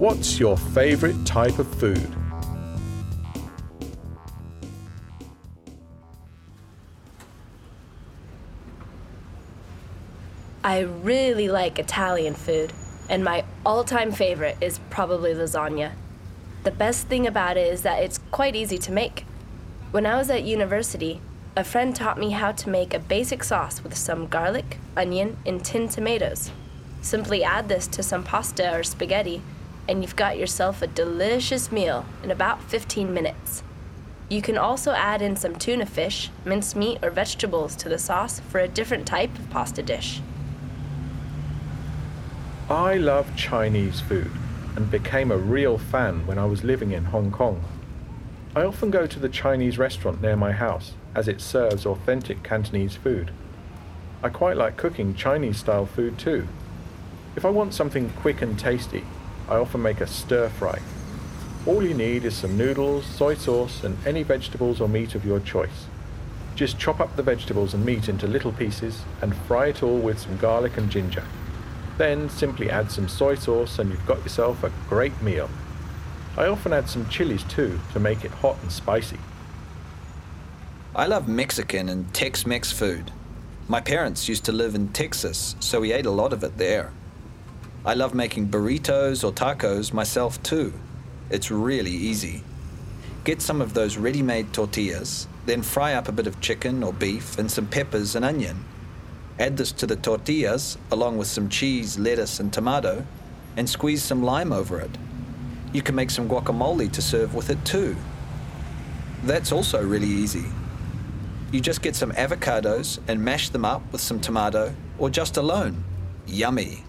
What's your favorite type of food? I really like Italian food, and my all time favorite is probably lasagna. The best thing about it is that it's quite easy to make. When I was at university, a friend taught me how to make a basic sauce with some garlic, onion, and tinned tomatoes. Simply add this to some pasta or spaghetti, and you've got yourself a delicious meal in about 15 minutes. You can also add in some tuna fish, minced meat, or vegetables to the sauce for a different type of pasta dish. I love Chinese food and became a real fan when I was living in Hong Kong. I often go to the Chinese restaurant near my house as it serves authentic Cantonese food. I quite like cooking Chinese style food too. If I want something quick and tasty, I often make a stir fry. All you need is some noodles, soy sauce, and any vegetables or meat of your choice. Just chop up the vegetables and meat into little pieces and fry it all with some garlic and ginger. Then simply add some soy sauce and you've got yourself a great meal. I often add some chilies too to make it hot and spicy. I love Mexican and Tex Mex food. My parents used to live in Texas, so we ate a lot of it there. I love making burritos or tacos myself too. It's really easy. Get some of those ready made tortillas, then fry up a bit of chicken or beef and some peppers and onion. Add this to the tortillas, along with some cheese, lettuce, and tomato, and squeeze some lime over it. You can make some guacamole to serve with it too. That's also really easy. You just get some avocados and mash them up with some tomato, or just alone. Yummy.